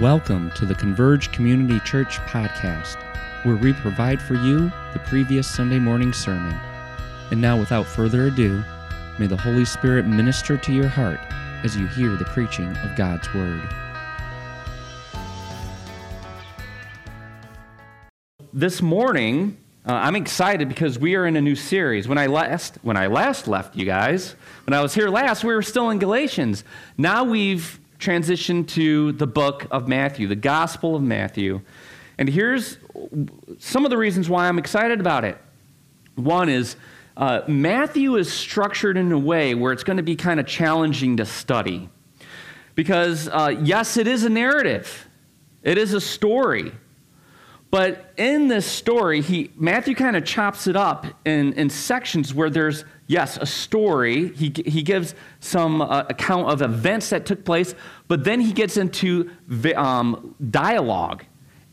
Welcome to the Converge Community Church podcast, where we provide for you the previous Sunday morning sermon. And now, without further ado, may the Holy Spirit minister to your heart as you hear the preaching of God's Word. This morning, uh, I'm excited because we are in a new series. When I last when I last left you guys, when I was here last, we were still in Galatians. Now we've transition to the book of Matthew, the Gospel of Matthew. And here's some of the reasons why I'm excited about it. One is uh, Matthew is structured in a way where it's going to be kind of challenging to study. Because, uh, yes, it is a narrative, it is a story. But in this story, he, Matthew kind of chops it up in, in sections where there's, yes, a story. He, he gives some uh, account of events that took place, but then he gets into um, dialogue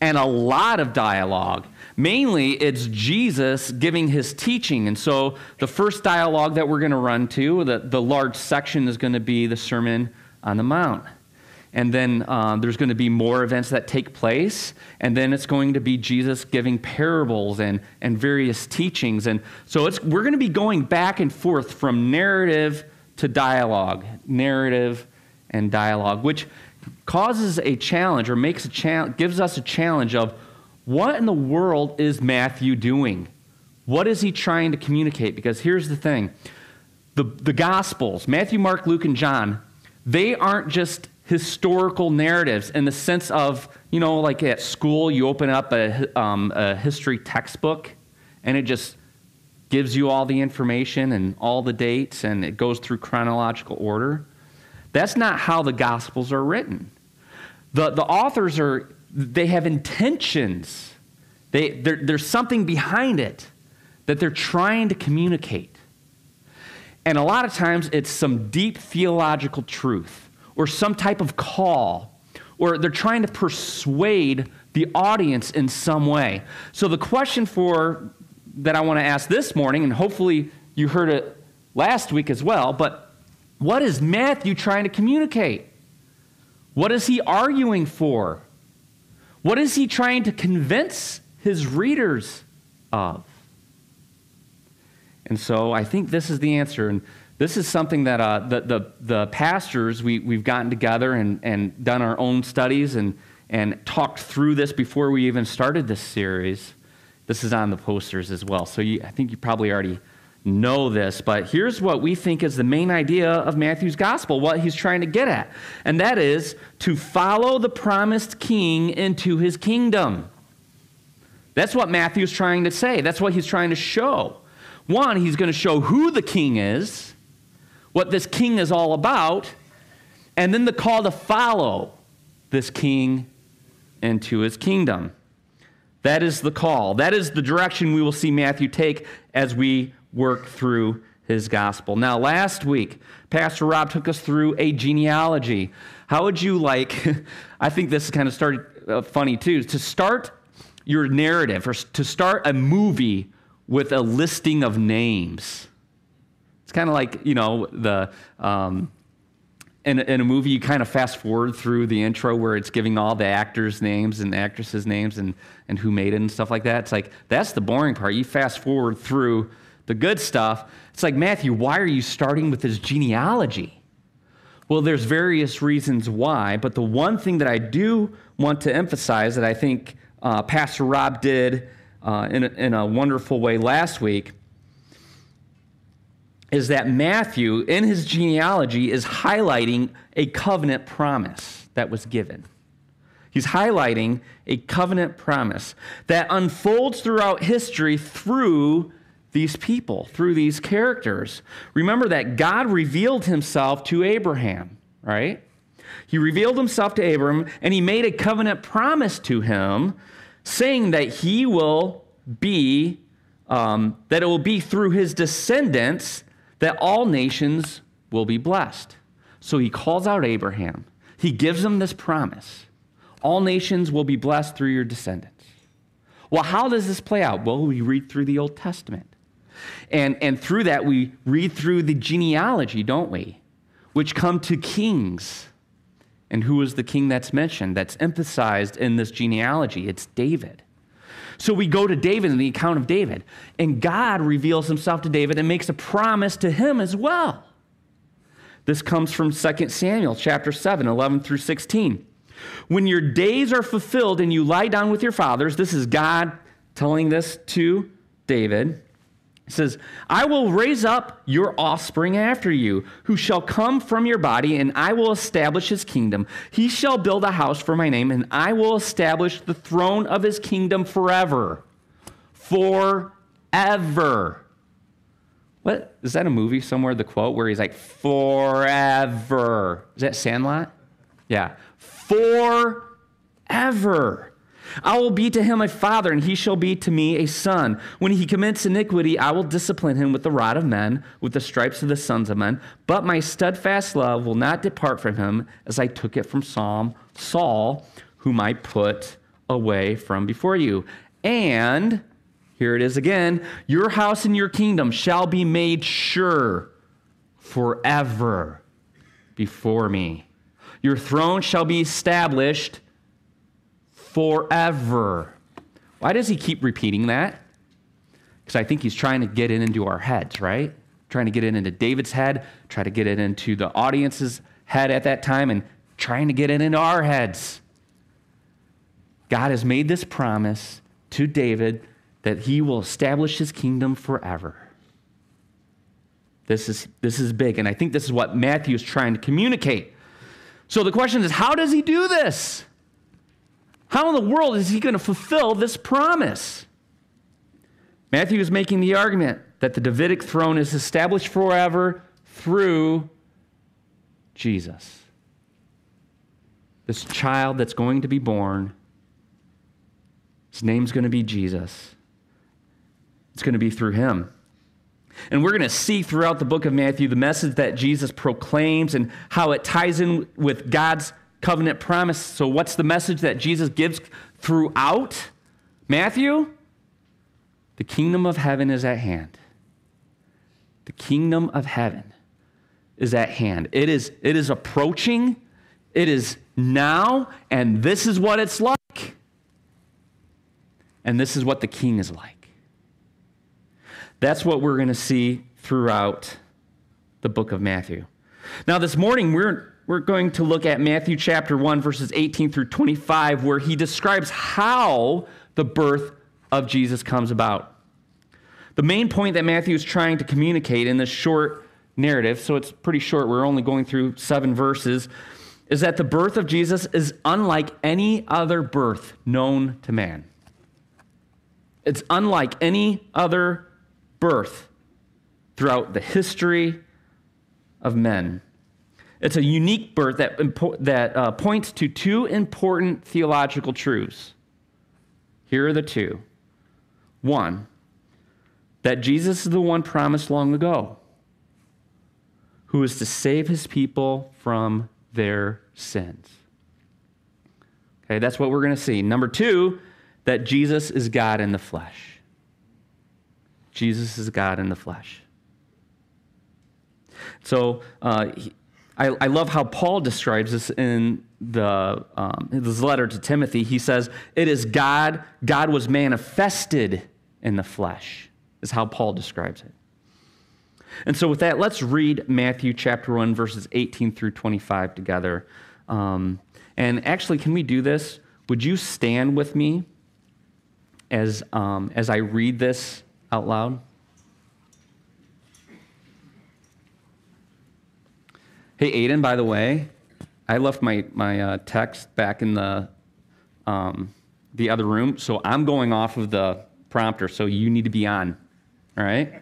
and a lot of dialogue. Mainly, it's Jesus giving his teaching. And so the first dialogue that we're going to run to, the, the large section, is going to be the Sermon on the Mount and then um, there's going to be more events that take place, and then it's going to be Jesus giving parables and, and various teachings. And so it's, we're going to be going back and forth from narrative to dialogue, narrative and dialogue, which causes a challenge or makes a challenge, gives us a challenge of what in the world is Matthew doing? What is he trying to communicate? Because here's the thing the, the Gospels, Matthew, Mark, Luke, and John, they aren't just historical narratives in the sense of, you know, like at school, you open up a, um, a history textbook and it just gives you all the information and all the dates and it goes through chronological order. That's not how the Gospels are written. The, the authors are, they have intentions. They, there's something behind it that they're trying to communicate. And a lot of times it's some deep theological truth or some type of call, or they're trying to persuade the audience in some way. So the question for that I want to ask this morning, and hopefully you heard it last week as well, but what is Matthew trying to communicate? What is he arguing for? What is he trying to convince his readers of? And so I think this is the answer. And this is something that uh, the, the, the, pastors, we, we've gotten together and, and done our own studies and, and talked through this before we even started this series. This is on the posters as well. So you, I think you probably already know this, but here's what we think is the main idea of Matthew's gospel, what he's trying to get at. And that is to follow the promised king into his kingdom. That's what Matthew's trying to say. That's what he's trying to show. One, he's going to show who the king is what this king is all about, and then the call to follow this king into his kingdom. That is the call. That is the direction we will see Matthew take as we work through his gospel. Now, last week, Pastor Rob took us through a genealogy. How would you like, I think this kind of started uh, funny too, to start your narrative or to start a movie with a listing of names? Kind of like, you know, the. Um, in, in a movie, you kind of fast forward through the intro where it's giving all the actors' names and actresses' names and, and who made it and stuff like that. It's like, that's the boring part. You fast forward through the good stuff. It's like, Matthew, why are you starting with this genealogy? Well, there's various reasons why, but the one thing that I do want to emphasize that I think uh, Pastor Rob did uh, in, a, in a wonderful way last week is that Matthew, in his genealogy, is highlighting a covenant promise that was given. He's highlighting a covenant promise that unfolds throughout history through these people, through these characters. Remember that God revealed himself to Abraham, right? He revealed himself to Abraham and he made a covenant promise to him, saying that he will be, um, that it will be through his descendants that all nations will be blessed. So he calls out Abraham. He gives him this promise all nations will be blessed through your descendants. Well, how does this play out? Well, we read through the Old Testament. And, and through that, we read through the genealogy, don't we? Which come to kings And who is the king that's mentioned, that's emphasized in this genealogy? It's David. So we go to David in the account of David, and God reveals himself to David and makes a promise to him as well. This comes from 2 Samuel chapter 7, 11 through 16. When your days are fulfilled and you lie down with your fathers, this is God telling this to David. He says, I will raise up your offspring after you, who shall come from your body, and I will establish his kingdom. He shall build a house for my name, and I will establish the throne of his kingdom forever. Forever. What? Is that a movie somewhere, the quote, where he's like, forever? Is that Sandlot? Yeah. Forever. I will be to him a father, and he shall be to me a son. When he commits iniquity, I will discipline him with the rod of men, with the stripes of the sons of men. But my steadfast love will not depart from him, as I took it from Psalm Saul, whom I put away from before you. And here it is again Your house and your kingdom shall be made sure forever before me. Your throne shall be established forever. Why does he keep repeating that? Because I think he's trying to get it into our heads, right? Trying to get it into David's head, try to get it into the audience's head at that time, and trying to get it into our heads. God has made this promise to David that he will establish his kingdom forever. This is, this is big, and I think this is what Matthew is trying to communicate. So the question is how does he do this? How in the world is he going to fulfill this promise? Matthew is making the argument that the Davidic throne is established forever through Jesus. This child that's going to be born, his name's going to be Jesus. It's going to be through him. And we're going to see throughout the book of Matthew the message that Jesus proclaims and how it ties in with God's covenant promise. So, what's the message that Jesus gives throughout Matthew? The kingdom of heaven is at hand. The kingdom of heaven is at hand. It is, it is approaching, it is now, and this is what it's like. And this is what the king is like. That's what we're going to see throughout the book of Matthew. Now, this morning, we're, we're going to look at Matthew chapter 1, verses 18 through 25, where he describes how the birth of Jesus comes about. The main point that Matthew is trying to communicate in this short narrative, so it's pretty short, we're only going through seven verses, is that the birth of Jesus is unlike any other birth known to man. It's unlike any other birth throughout the history of men. It's a unique birth that, that uh, points to two important theological truths. Here are the two. One, that Jesus is the one promised long ago, who is to save his people from their sins. Okay, that's what we're going to see. Number two, that Jesus is God in the flesh. Jesus is God in the flesh. So uh, he, I, I, love how Paul describes this in the um, his letter to Timothy. He says, "It is God. God was manifested in the flesh." Is how Paul describes it. And so, with that, let's read Matthew chapter one, verses eighteen through twenty-five together. Um, and actually, can we do this? Would you stand with me as um, as I read this out loud? Hey, Aiden, by the way, I left my, my uh, text back in the, um, the other room, so I'm going off of the prompter, so you need to be on. All right?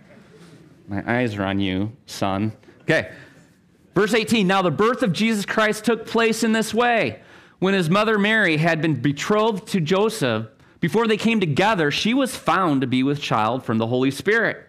My eyes are on you, son. Okay. Verse 18 Now the birth of Jesus Christ took place in this way. When his mother Mary had been betrothed to Joseph, before they came together, she was found to be with child from the Holy Spirit.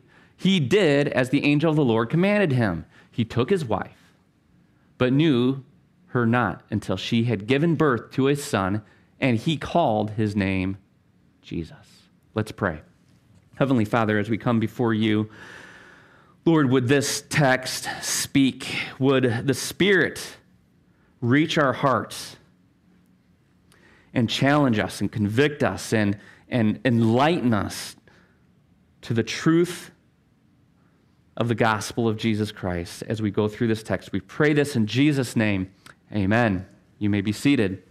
he did as the angel of the Lord commanded him. He took his wife, but knew her not until she had given birth to a son, and he called his name Jesus. Let's pray. Heavenly Father, as we come before you, Lord, would this text speak? Would the Spirit reach our hearts and challenge us and convict us and, and enlighten us to the truth of the gospel of Jesus Christ as we go through this text? We pray this in Jesus' name. Amen. You may be seated.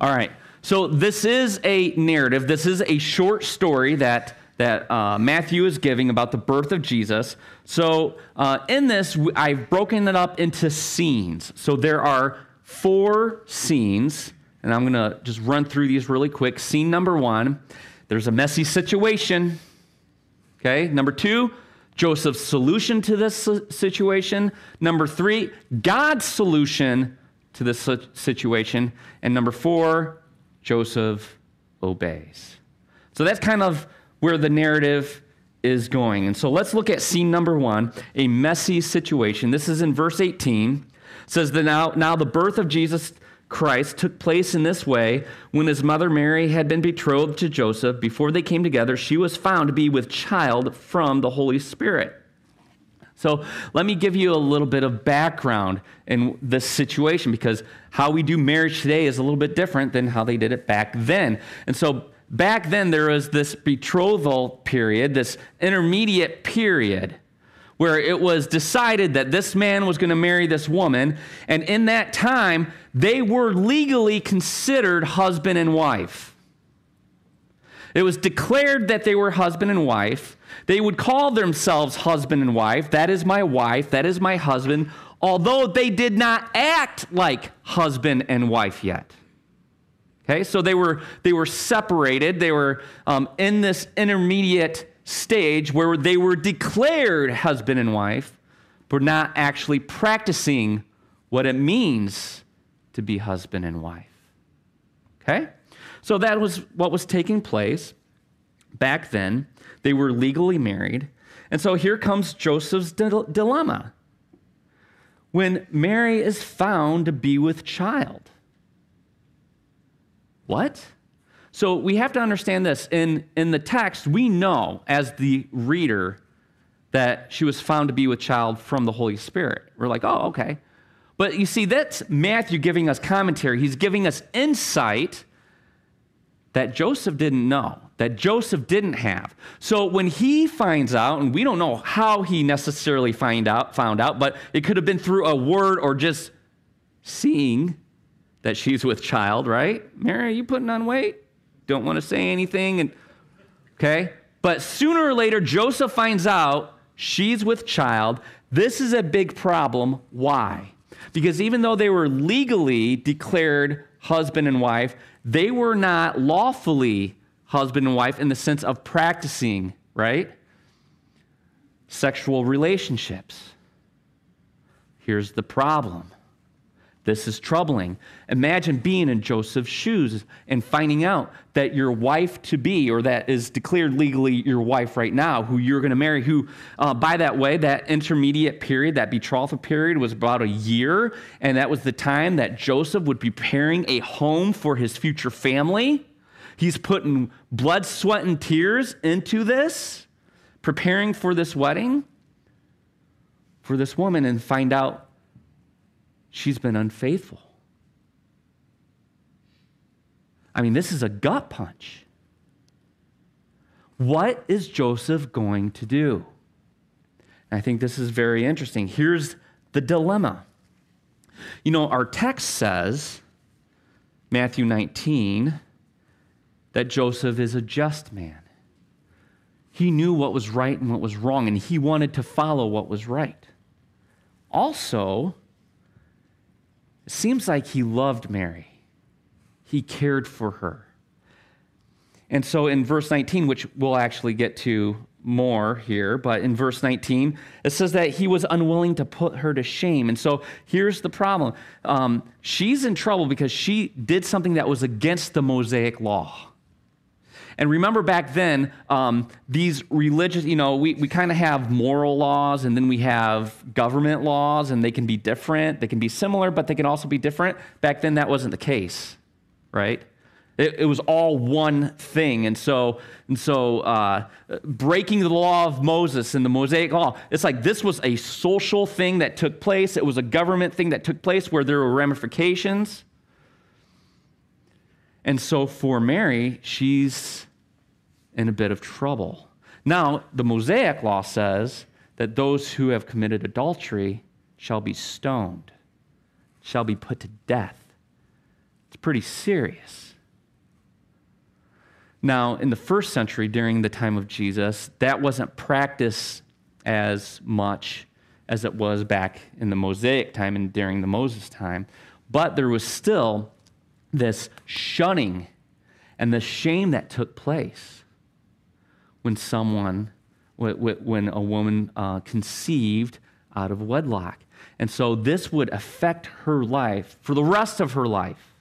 All right. So, this is a narrative. This is a short story that, that uh, Matthew is giving about the birth of Jesus. So, uh, in this, I've broken it up into scenes. So, there are four scenes, and I'm going to just run through these really quick. Scene number one there's a messy situation. Okay. Number two, Joseph's solution to this situation. Number three, God's solution to this situation. And number four, Joseph obeys. So that's kind of where the narrative is going. And so let's look at scene number one a messy situation. This is in verse 18. It says that now, now the birth of Jesus Christ took place in this way. When his mother Mary had been betrothed to Joseph, before they came together, she was found to be with child from the Holy Spirit. So let me give you a little bit of background in this situation because how we do marriage today is a little bit different than how they did it back then. And so back then there was this betrothal period, this intermediate period where it was decided that this man was going to marry this woman. And in that time, they were legally considered husband and wife. It was declared that they were husband and wife. They would call themselves husband and wife. That is my wife. That is my husband. Although they did not act like husband and wife yet. Okay, so they were, they were separated. They were um, in this intermediate stage where they were declared husband and wife, but not actually practicing what it means to be husband and wife. Okay? So that was what was taking place back then. They were legally married. And so here comes Joseph's dilemma. When Mary is found to be with child. What? So we have to understand this. In, in the text, we know as the reader that she was found to be with child from the Holy Spirit. We're like, oh, okay. But you see, that's Matthew giving us commentary. He's giving us insight that Joseph didn't know, that Joseph didn't have. So when he finds out, and we don't know how he necessarily find out, found out, but it could have been through a word or just seeing that she's with child, right? Mary, are you putting on weight? Don't want to say anything. And okay. But sooner or later, Joseph finds out she's with child. This is a big problem. Why? Because even though they were legally declared husband and wife, they were not lawfully husband and wife in the sense of practicing, right? Sexual relationships. Here's the problem. This is troubling. Imagine being in Joseph's shoes and finding out that your wife to be, or that is declared legally your wife right now, who you're going to marry, who, uh, by that way, that intermediate period, that betrothal period was about a year, and that was the time that Joseph would be preparing a home for his future family. He's putting blood, sweat, and tears into this, preparing for this wedding for this woman, and find out she's been unfaithful. I mean, this is a gut punch. What is Joseph going to do? And I think this is very interesting. Here's the dilemma. You know, our text says, Matthew 19, that Joseph is a just man. He knew what was right and what was wrong, and he wanted to follow what was right. Also, it seems like he loved Mary, he cared for her. And so in verse 19, which we'll actually get to more here, but in verse 19, it says that he was unwilling to put her to shame. And so here's the problem um, she's in trouble because she did something that was against the Mosaic law. And remember back then, um, these religious, you know, we, we kind of have moral laws and then we have government laws, and they can be different. They can be similar, but they can also be different. Back then, that wasn't the case, right? It, it was all one thing. And so, and so uh, breaking the law of Moses and the Mosaic law, it's like this was a social thing that took place. It was a government thing that took place where there were ramifications. And so for Mary, she's in a bit of trouble. Now, the Mosaic law says that those who have committed adultery shall be stoned, shall be put to death. It's pretty serious. Now, in the first century, during the time of Jesus, that wasn't practiced as much as it was back in the Mosaic time and during the Moses time. But there was still this shunning and the shame that took place when someone, when a woman uh, conceived out of wedlock. And so this would affect her life for the rest of her life,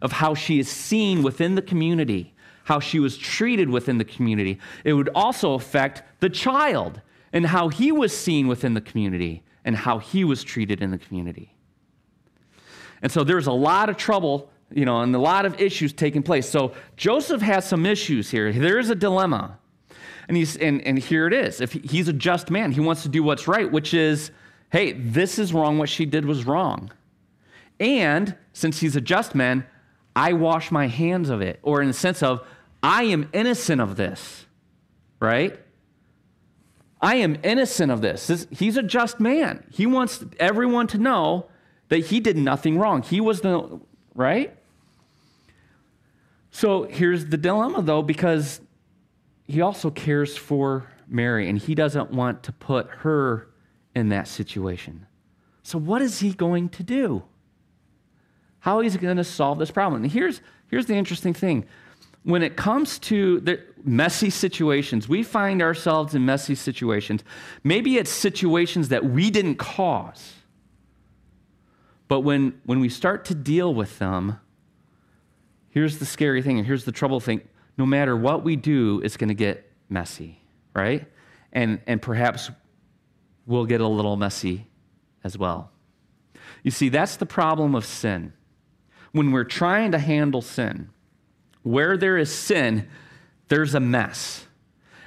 of how she is seen within the community how she was treated within the community. It would also affect the child and how he was seen within the community and how he was treated in the community. And so there's a lot of trouble, you know, and a lot of issues taking place. So Joseph has some issues here. There's a dilemma. And, he's, and, and here it is. If he's a just man, he wants to do what's right, which is, hey, this is wrong. What she did was wrong. And since he's a just man, I wash my hands of it. Or in the sense of, I am innocent of this, right? I am innocent of this. this. He's a just man. He wants everyone to know that he did nothing wrong. He was the, right? So here's the dilemma, though, because he also cares for Mary and he doesn't want to put her in that situation. So, what is he going to do? How is he going to solve this problem? And here's, here's the interesting thing when it comes to the messy situations, we find ourselves in messy situations. Maybe it's situations that we didn't cause. But when, when we start to deal with them, here's the scary thing, and here's the trouble thing. No matter what we do, it's going to get messy, right? And, and perhaps we'll get a little messy as well. You see, that's the problem of sin. When we're trying to handle sin, where there is sin, there's a mess.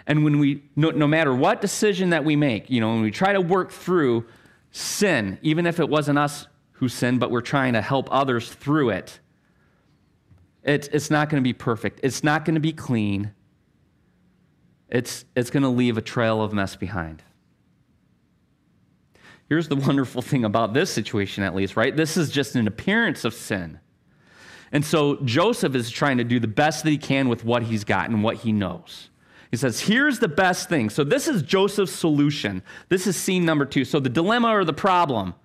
And when we, no, no, matter what decision that we make, you know, when we try to work through sin, even if it wasn't us who sinned, but we're trying to help others through it, it it's not going to be perfect. It's not going to be clean. It's, it's going to leave a trail of mess behind. Here's the wonderful thing about this situation, at least, right? This is just an appearance of sin. And so Joseph is trying to do the best that he can with what he's got and what he knows. He says, Here's the best thing. So, this is Joseph's solution. This is scene number two. So, the dilemma or the problem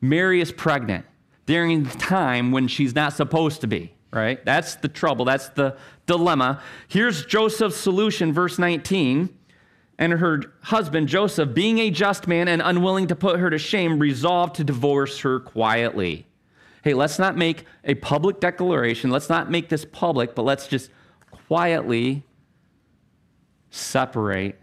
Mary is pregnant during the time when she's not supposed to be, right? That's the trouble. That's the dilemma. Here's Joseph's solution, verse 19. And her husband, Joseph, being a just man and unwilling to put her to shame, resolved to divorce her quietly hey, let's not make a public declaration. Let's not make this public, but let's just quietly separate.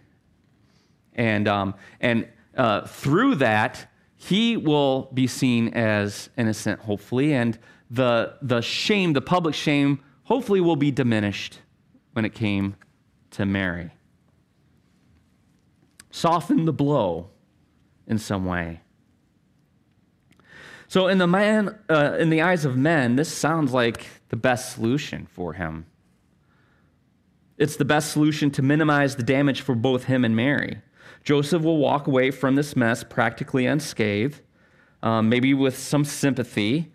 And, um, and uh, through that, he will be seen as innocent, hopefully, and the, the shame, the public shame, hopefully will be diminished when it came to Mary. Soften the blow in some way. So, in the, man, uh, in the eyes of men, this sounds like the best solution for him. It's the best solution to minimize the damage for both him and Mary. Joseph will walk away from this mess practically unscathed, um, maybe with some sympathy,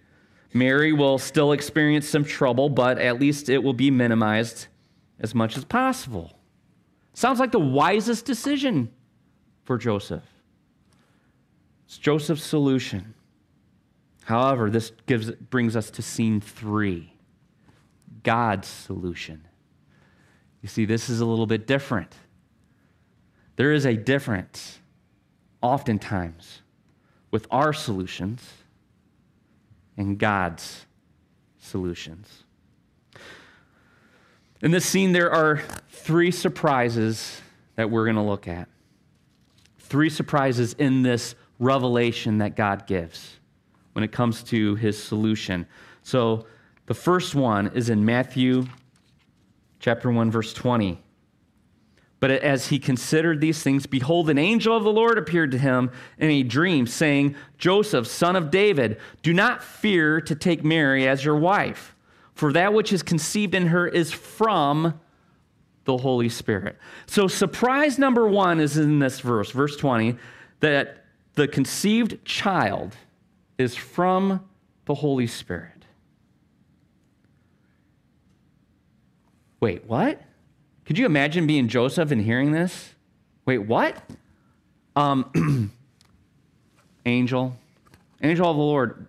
Mary will still experience some trouble, but at least it will be minimized as much as possible. Sounds like the wisest decision for Joseph. It's Joseph's solution. However, this gives, brings us to scene three God's solution. You see, this is a little bit different. There is a difference, oftentimes, with our solutions and God's solutions. In this scene, there are three surprises that we're going to look at. Three surprises in this revelation that God gives when it comes to his solution. So the first one is in Matthew chapter 1 verse 20. But as he considered these things, behold, an angel of the Lord appeared to him in a dream, saying, Joseph, son of David, do not fear to take Mary as your wife, for that which is conceived in her is from the Holy Spirit. So, surprise number one is in this verse, verse 20, that the conceived child is from the Holy Spirit. Wait, what? Could you imagine being Joseph and hearing this? Wait, what? Um, angel, angel of the Lord,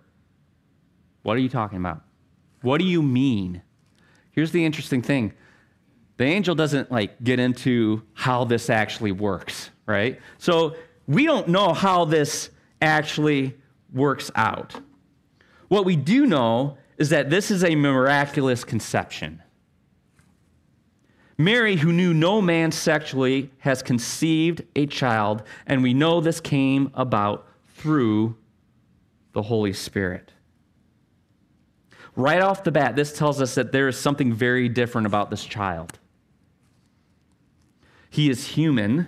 what are you talking about? What do you mean? Here's the interesting thing the angel doesn't like get into how this actually works, right? So we don't know how this actually works out. What we do know is that this is a miraculous conception. Mary, who knew no man sexually, has conceived a child, and we know this came about through the Holy Spirit. Right off the bat, this tells us that there is something very different about this child. He is human,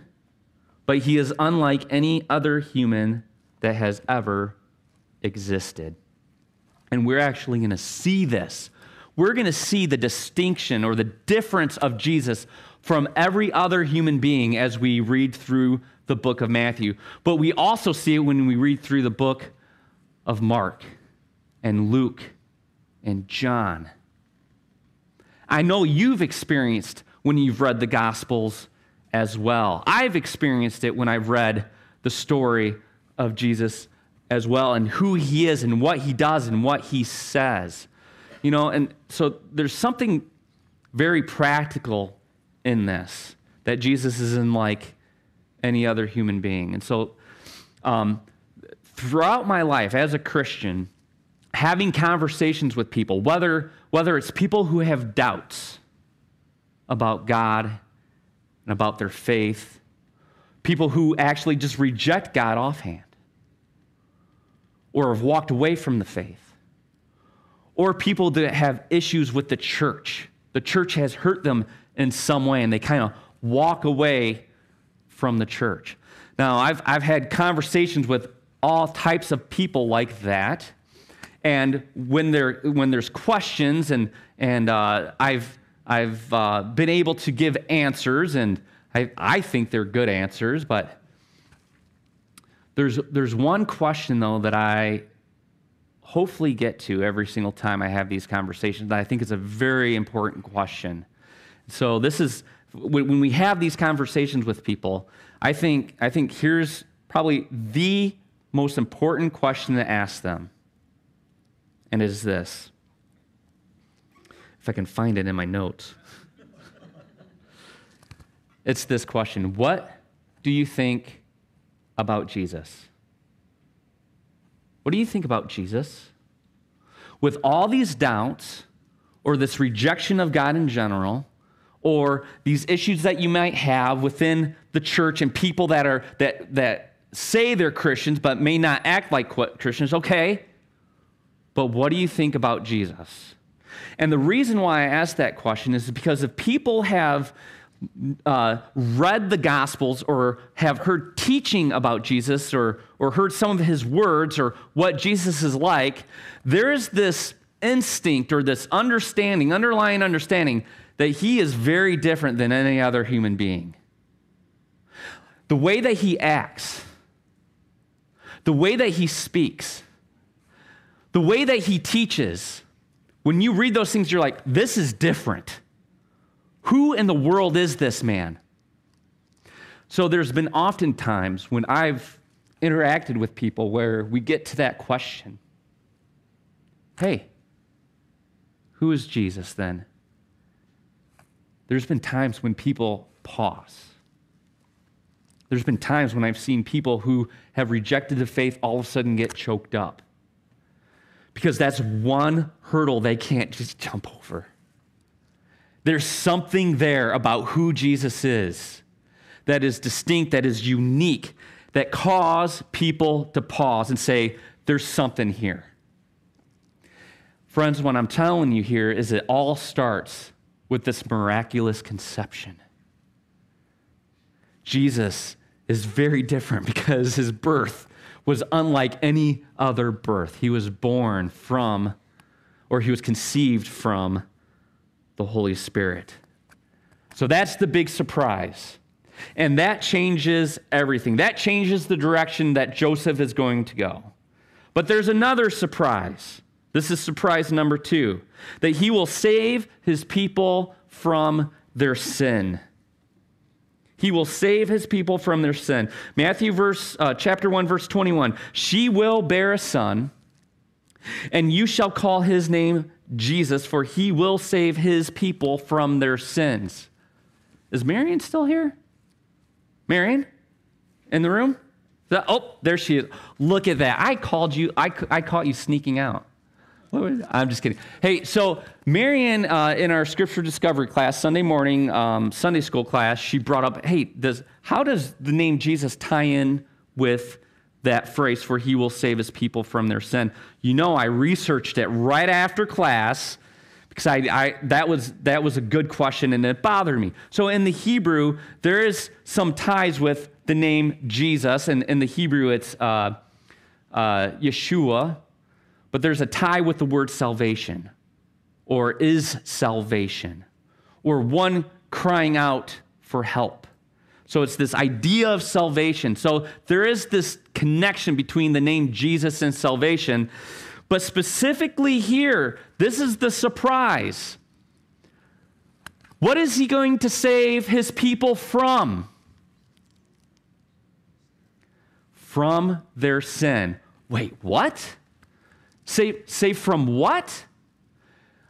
but he is unlike any other human that has ever existed. And we're actually going to see this we're going to see the distinction or the difference of Jesus from every other human being as we read through the book of Matthew. But we also see it when we read through the book of Mark and Luke and John. I know you've experienced when you've read the Gospels as well. I've experienced it when I've read the story of Jesus as well and who he is and what he does and what he says. You know, and so there's something very practical in this that Jesus isn't like any other human being. And so um, throughout my life as a Christian, having conversations with people, whether, whether it's people who have doubts about God and about their faith, people who actually just reject God offhand or have walked away from the faith or people that have issues with the church. The church has hurt them in some way and they kind of walk away from the church. Now, I've, I've had conversations with all types of people like that. And when, there, when there's questions, and, and uh, I've, I've uh, been able to give answers, and I, I think they're good answers, but there's, there's one question, though, that I hopefully get to every single time I have these conversations. I think it's a very important question. So this is when we have these conversations with people, I think I think here's probably the most important question to ask them. And is this. If I can find it in my notes. it's this question What do you think about Jesus? What do you think about Jesus? With all these doubts, or this rejection of God in general, or these issues that you might have within the church and people that are that that say they're Christians but may not act like Christians, okay. But what do you think about Jesus? And the reason why I ask that question is because if people have uh, read the Gospels or have heard teaching about Jesus or, or heard some of his words or what Jesus is like, there is this instinct or this understanding, underlying understanding, that he is very different than any other human being. The way that he acts, the way that he speaks, the way that he teaches, when you read those things, you're like, this is different. Who in the world is this man? So there's been often times when I've interacted with people where we get to that question Hey, who is Jesus then? There's been times when people pause. There's been times when I've seen people who have rejected the faith all of a sudden get choked up because that's one hurdle they can't just jump over. There's something there about who Jesus is that is distinct, that is unique, that cause people to pause and say, there's something here. Friends, what I'm telling you here is it all starts with this miraculous conception. Jesus is very different because his birth was unlike any other birth. He was born from, or he was conceived from, the Holy Spirit. So that's the big surprise. And that changes everything. That changes the direction that Joseph is going to go. But there's another surprise. This is surprise number two that he will save his people from their sin. He will save his people from their sin. Matthew verse uh, chapter 1 verse 21. She will bear a son and you shall call his name Jesus for he will save his people from their sins. Is Marion still here? Marion? In the room? Oh, there she is. Look at that. I called you, I, I caught you sneaking out. I'm just kidding. Hey, so Marion, uh, in our scripture discovery class, Sunday morning, um, Sunday school class, she brought up, hey, does, how does the name Jesus tie in with that phrase, for he will save his people from their sin? You know, I researched it right after class because I, I, that, was, that was a good question and it bothered me. So in the Hebrew, there is some ties with the name Jesus, and in the Hebrew, it's uh, uh, Yeshua but there's a tie with the word salvation or is salvation or one crying out for help. So it's this idea of salvation. So there is this connection between the name Jesus and salvation. But specifically here, this is the surprise. What is he going to save his people from? From their sin. Wait, what? Save, save from what?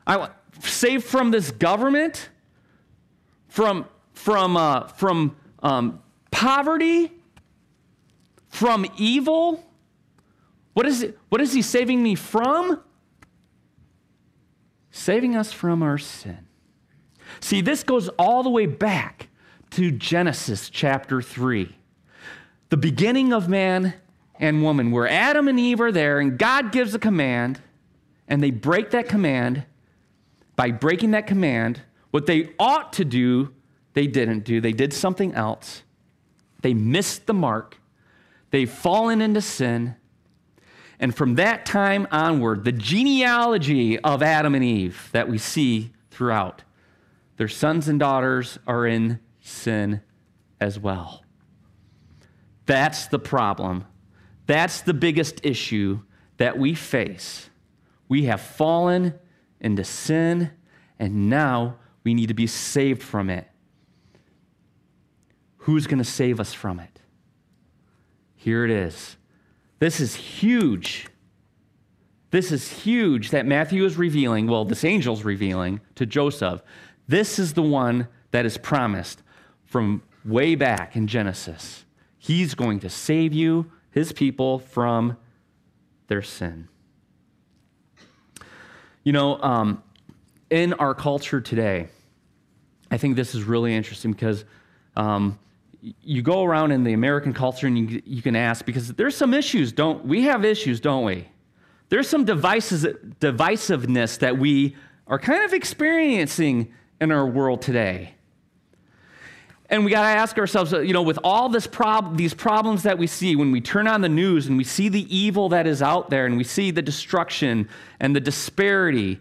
I, save from this government? From, from, uh, from um, poverty? From evil? What is, it, what is he saving me from? Saving us from our sin. See, this goes all the way back to Genesis chapter 3. The beginning of man and woman, where Adam and Eve are there, and God gives a command, and they break that command. By breaking that command, what they ought to do, they didn't do. They did something else. They missed the mark. They've fallen into sin. And from that time onward, the genealogy of Adam and Eve that we see throughout, their sons and daughters are in sin as well. That's the problem that's the biggest issue that we face. We have fallen into sin, and now we need to be saved from it. Who's going to save us from it? Here it is. This is huge. This is huge that Matthew is revealing, well, this angel's revealing to Joseph. This is the one that is promised from way back in Genesis. He's going to save you his people from their sin. You know, um, in our culture today, I think this is really interesting because um, you go around in the American culture and you, you can ask, because there's some issues, don't we have issues, don't we? There's some devices, divisiveness that we are kind of experiencing in our world today. And we got to ask ourselves, you know, with all this prob- these problems that we see when we turn on the news and we see the evil that is out there and we see the destruction and the disparity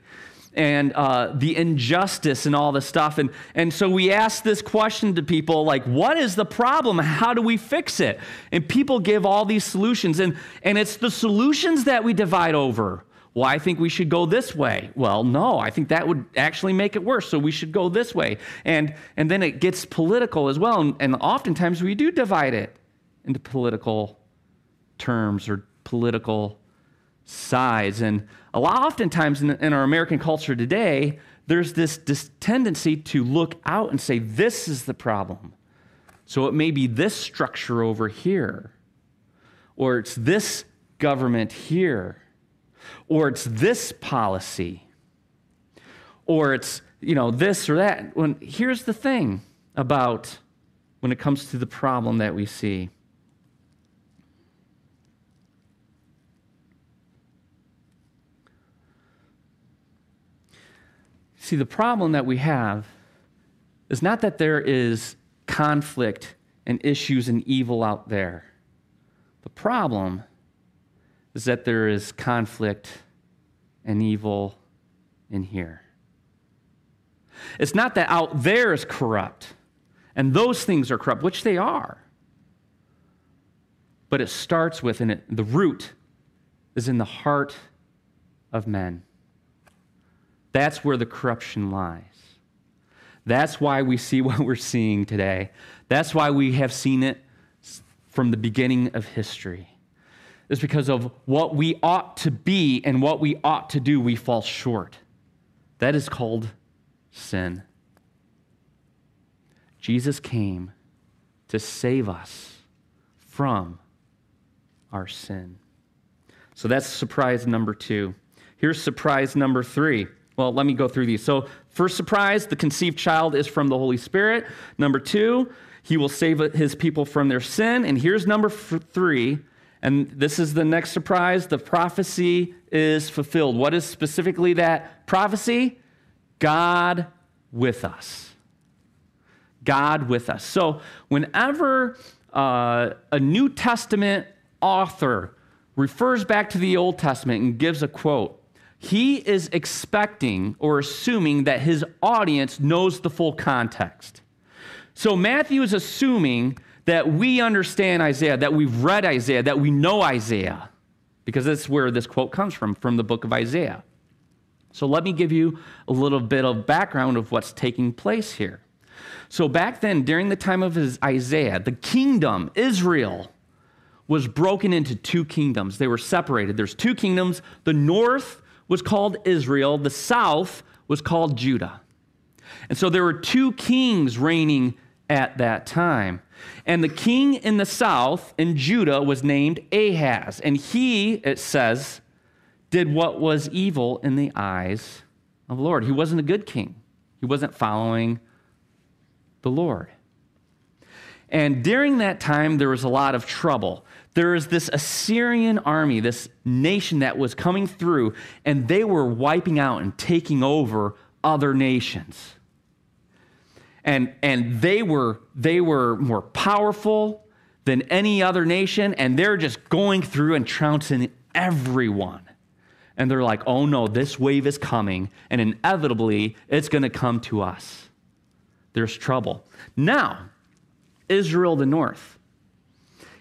and uh, the injustice and all this stuff. And, and so we ask this question to people like, what is the problem? How do we fix it? And people give all these solutions. And, and it's the solutions that we divide over. Well, I think we should go this way. Well, no, I think that would actually make it worse. So we should go this way. And, and then it gets political as well. And, and oftentimes we do divide it into political terms or political sides. And a lot, oftentimes in, in our American culture today, there's this, this tendency to look out and say, this is the problem. So it may be this structure over here, or it's this government here, or it's this policy, or it's, you know, this or that. When, here's the thing about when it comes to the problem that we see. See, the problem that we have is not that there is conflict and issues and evil out there. The problem is that there is conflict and evil in here. It's not that out there is corrupt and those things are corrupt, which they are. But it starts with, and the root is in the heart of men. That's where the corruption lies. That's why we see what we're seeing today. That's why we have seen it from the beginning of history. It's because of what we ought to be and what we ought to do, we fall short. That is called sin. Jesus came to save us from our sin. So that's surprise number two. Here's surprise number three. Well, let me go through these. So, first surprise the conceived child is from the Holy Spirit. Number two, he will save his people from their sin. And here's number three, and this is the next surprise the prophecy is fulfilled. What is specifically that prophecy? God with us. God with us. So, whenever uh, a New Testament author refers back to the Old Testament and gives a quote, he is expecting or assuming that his audience knows the full context. So Matthew is assuming that we understand Isaiah, that we've read Isaiah, that we know Isaiah, because that's where this quote comes from, from the book of Isaiah. So let me give you a little bit of background of what's taking place here. So back then, during the time of Isaiah, the kingdom, Israel, was broken into two kingdoms. They were separated. There's two kingdoms. The north was called Israel, the south was called Judah. And so there were two kings reigning at that time. And the king in the south in Judah was named Ahaz. And he, it says, did what was evil in the eyes of the Lord. He wasn't a good king, he wasn't following the Lord. And during that time, there was a lot of trouble there is this Assyrian army, this nation that was coming through, and they were wiping out and taking over other nations. And, and they, were, they were more powerful than any other nation, and they're just going through and trouncing everyone. And they're like, oh no, this wave is coming, and inevitably it's going to come to us. There's trouble. Now, Israel, the north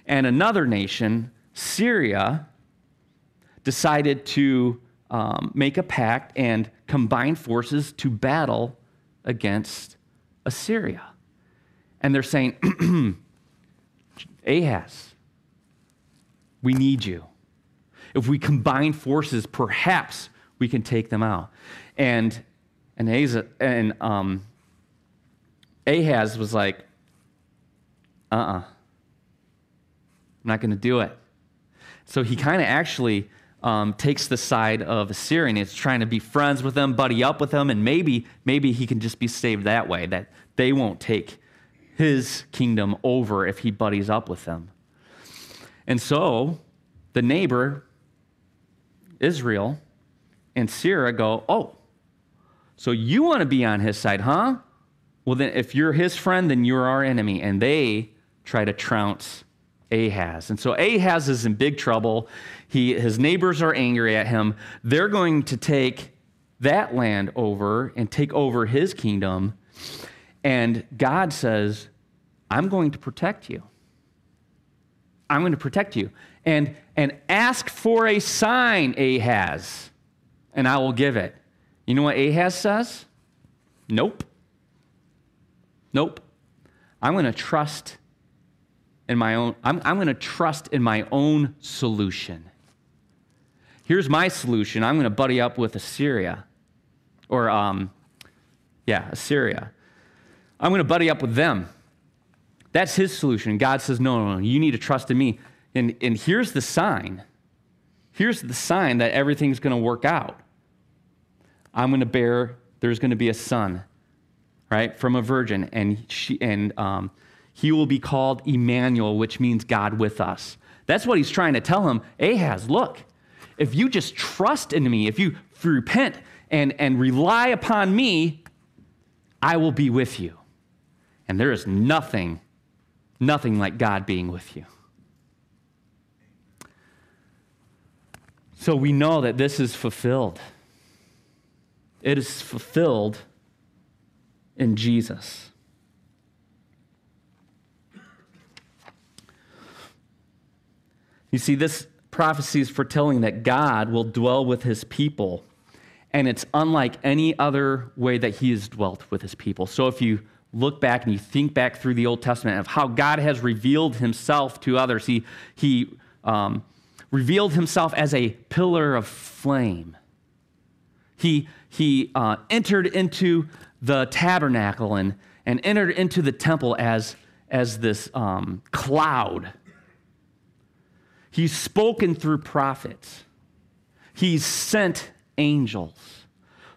and another nation, Syria, decided to um, make a pact and combine forces to battle against Assyria. And they're saying, Ahaz, we need you. If we combine forces, perhaps we can take them out. And, and, Ahaz, and um, Ahaz was like, uh uh-uh. uh I'm not going to do it. So he kind of actually um, takes the side of Assyria and is trying to be friends with them, buddy up with them, and maybe, maybe he can just be saved that way, that they won't take his kingdom over if he buddies up with them. And so the neighbor, Israel, and Syria go, Oh, so you want to be on his side, huh? Well, then if you're his friend, then you're our enemy. And they try to trounce Ahaz. And so Ahaz is in big trouble. He, his neighbors are angry at him. They're going to take that land over and take over his kingdom. And God says, I'm going to protect you. I'm going to protect you. And, and ask for a sign, Ahaz. and I will give it. You know what Ahaz says? Nope. Nope. I'm going to trust in my own I'm, I'm going to trust in my own solution. Here's my solution. I'm going to buddy up with Assyria. Or um yeah, Assyria. I'm going to buddy up with them. That's his solution. God says, no, no, no, you need to trust in me. And, and here's the sign. Here's the sign that everything's going to work out. I'm going to bear, there's going to be a son, right, from a virgin, and, she, and um, he will be called Emmanuel, which means God with us. That's what he's trying to tell him. Ahaz, look, if you just trust in me, if you, if you repent and, and rely upon me, I will be with you. And there is nothing, nothing like God being with you. So we know that this is fulfilled. It is fulfilled in Jesus. You see, this prophecy is foretelling that God will dwell with his people, and it's unlike any other way that he has dwelt with his people. So if you look back and you think back through the Old Testament of how God has revealed himself to others, he, he um, revealed himself as a pillar of flame. He, he uh, entered into the tabernacle and, and entered into the temple as, as this um, cloud. He's spoken through prophets. He's sent angels.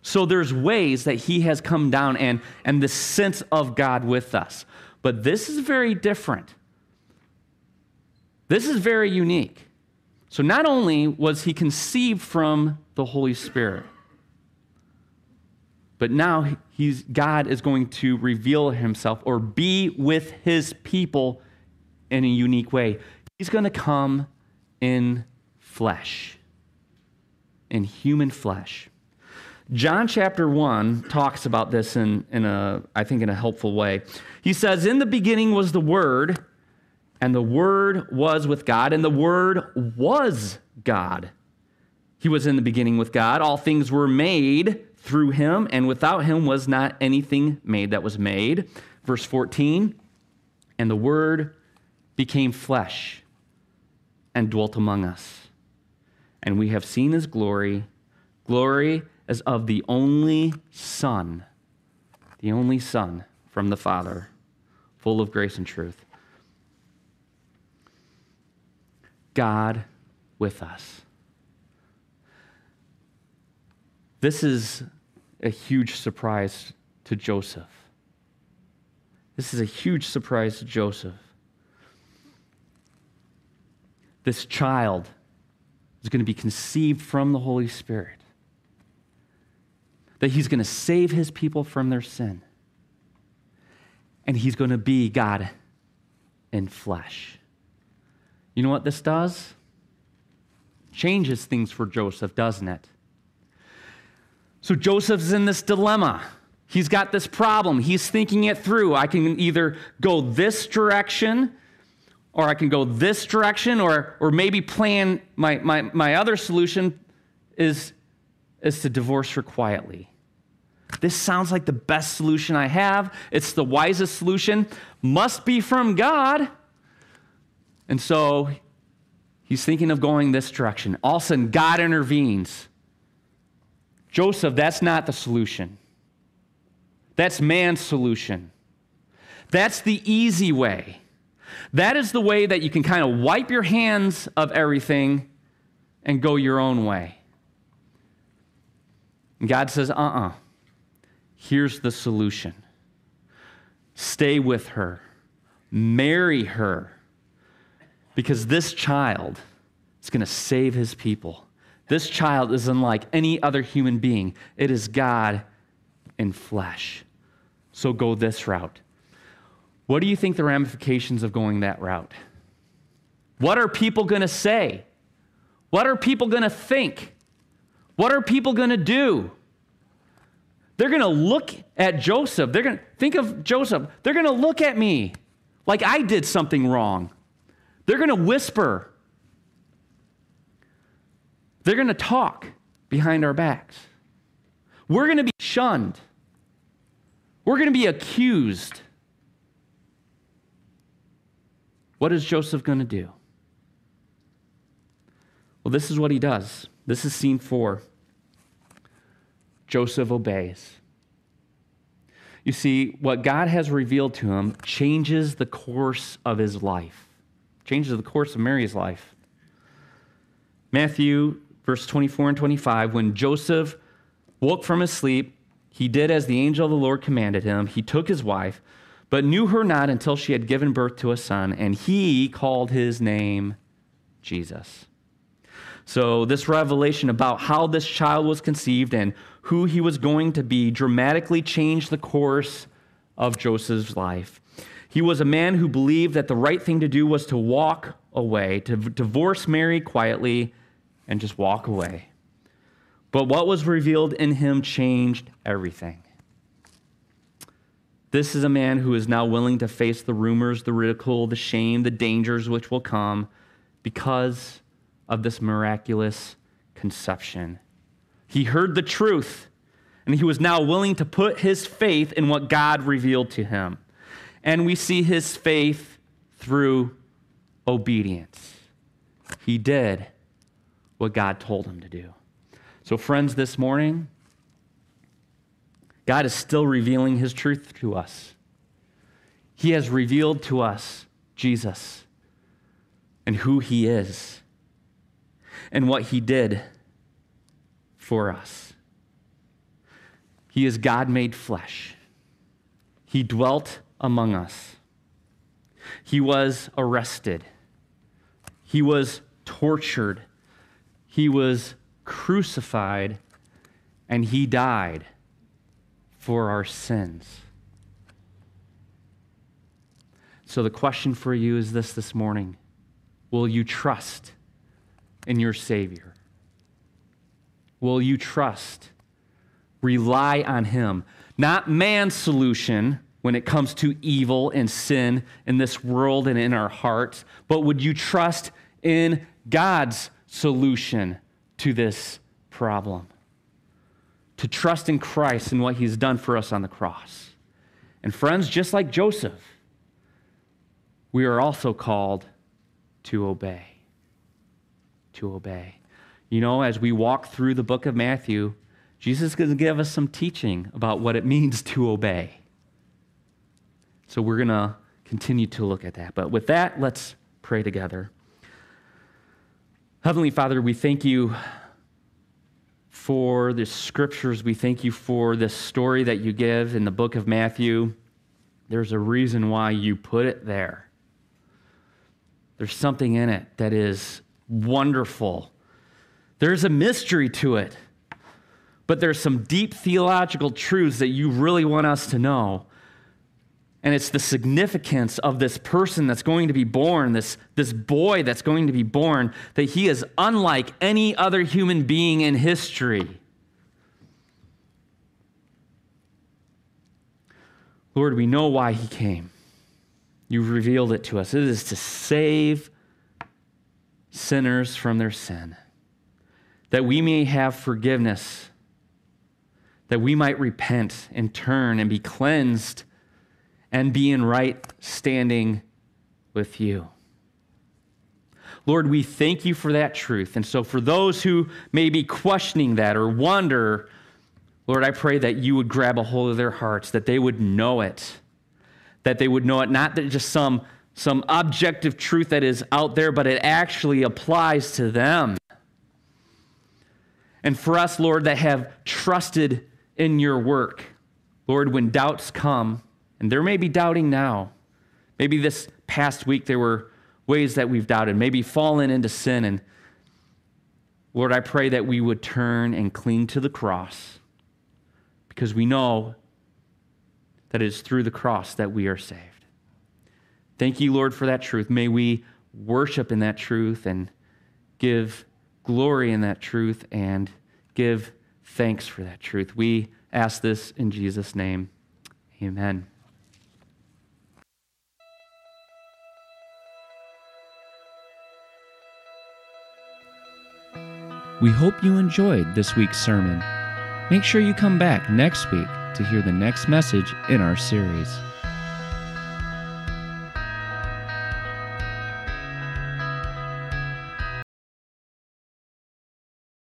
So there's ways that he has come down and, and the sense of God with us. But this is very different. This is very unique. So not only was he conceived from the Holy Spirit, but now he's, God is going to reveal himself or be with his people in a unique way. He's going to come in flesh, in human flesh. John chapter 1 talks about this in, in a, I think, in a helpful way. He says, In the beginning was the Word, and the Word was with God, and the Word was God. He was in the beginning with God. All things were made through him, and without him was not anything made that was made. Verse 14, and the Word became flesh and dwelt among us. And we have seen his glory, glory as of the only Son, the only Son from the Father, full of grace and truth. God with us. This is a huge surprise to Joseph. This is a huge surprise to Joseph. This child is going to be conceived from the Holy Spirit that he's going to save his people from their sin. And he's going to be God in flesh. You know what this does? Changes things for Joseph, doesn't it? So Joseph's in this dilemma. He's got this problem. He's thinking it through. I can either go this direction or I can go this direction, or, or maybe plan my, my, my other solution is, is to divorce her quietly. This sounds like the best solution I have. It's the wisest solution. Must be from God. And so he's thinking of going this direction. All of a sudden, God intervenes. Joseph, that's not the solution. That's man's solution. That's the easy way. That is the way that you can kind of wipe your hands of everything and go your own way. And God says, uh uh-uh. uh Here's the solution stay with her, marry her, because this child is going to save his people. This child is unlike any other human being, it is God in flesh. So go this route. What do you think the ramifications of going that route? What are people going to say? What are people going to think? What are people going to do? They're going to look at Joseph. They're going to think of Joseph. They're going to look at me like I did something wrong. They're going to whisper. They're going to talk. behind our backs. We're going to be shunned. We're going to be accused. What is Joseph going to do? Well, this is what he does. This is scene four. Joseph obeys. You see, what God has revealed to him changes the course of his life, changes the course of Mary's life. Matthew, verse 24 and 25, when Joseph woke from his sleep, he did as the angel of the Lord commanded him. He took his wife, but knew her not until she had given birth to a son, and he called his name Jesus. So, this revelation about how this child was conceived and who he was going to be dramatically changed the course of Joseph's life. He was a man who believed that the right thing to do was to walk away, to divorce Mary quietly and just walk away. But what was revealed in him changed everything. This is a man who is now willing to face the rumors, the ridicule, the shame, the dangers which will come because of this miraculous conception. He heard the truth, and he was now willing to put his faith in what God revealed to him. And we see his faith through obedience. He did what God told him to do. So, friends, this morning, God is still revealing his truth to us. He has revealed to us Jesus and who he is and what he did for us. He is God made flesh. He dwelt among us. He was arrested. He was tortured. He was crucified. And he died for our sins. So the question for you is this this morning Will you trust in your Savior? Will you trust? Rely on Him. Not man's solution when it comes to evil and sin in this world and in our hearts, but would you trust in God's solution to this problem? To trust in Christ and what He's done for us on the cross. And friends, just like Joseph, we are also called to obey. To obey. You know, as we walk through the book of Matthew, Jesus is going to give us some teaching about what it means to obey. So we're going to continue to look at that. But with that, let's pray together. Heavenly Father, we thank you for the scriptures. We thank you for this story that you give in the book of Matthew. There's a reason why you put it there. There's something in it that is wonderful. There's a mystery to it, but there's some deep theological truths that you really want us to know. And it's the significance of this person that's going to be born, this, this boy that's going to be born, that he is unlike any other human being in history. Lord, we know why he came. You've revealed it to us. It is to save sinners from their sin, that we may have forgiveness, that we might repent and turn and be cleansed and be in right standing with you. Lord, we thank you for that truth. And so, for those who may be questioning that or wonder, Lord, I pray that you would grab a hold of their hearts, that they would know it that they would know it, not that just some, some objective truth that is out there, but it actually applies to them. And for us, Lord, that have trusted in your work, Lord, when doubts come, and there may be doubting now, maybe this past week there were ways that we've doubted, maybe fallen into sin. And Lord, I pray that we would turn and cling to the cross because we know that it is through the cross that we are saved. Thank you, Lord, for that truth. May we worship in that truth and give glory in that truth and give thanks for that truth. We ask this in Jesus' name. Amen. We hope you enjoyed this week's sermon. Make sure you come back next week to hear the next message in our series.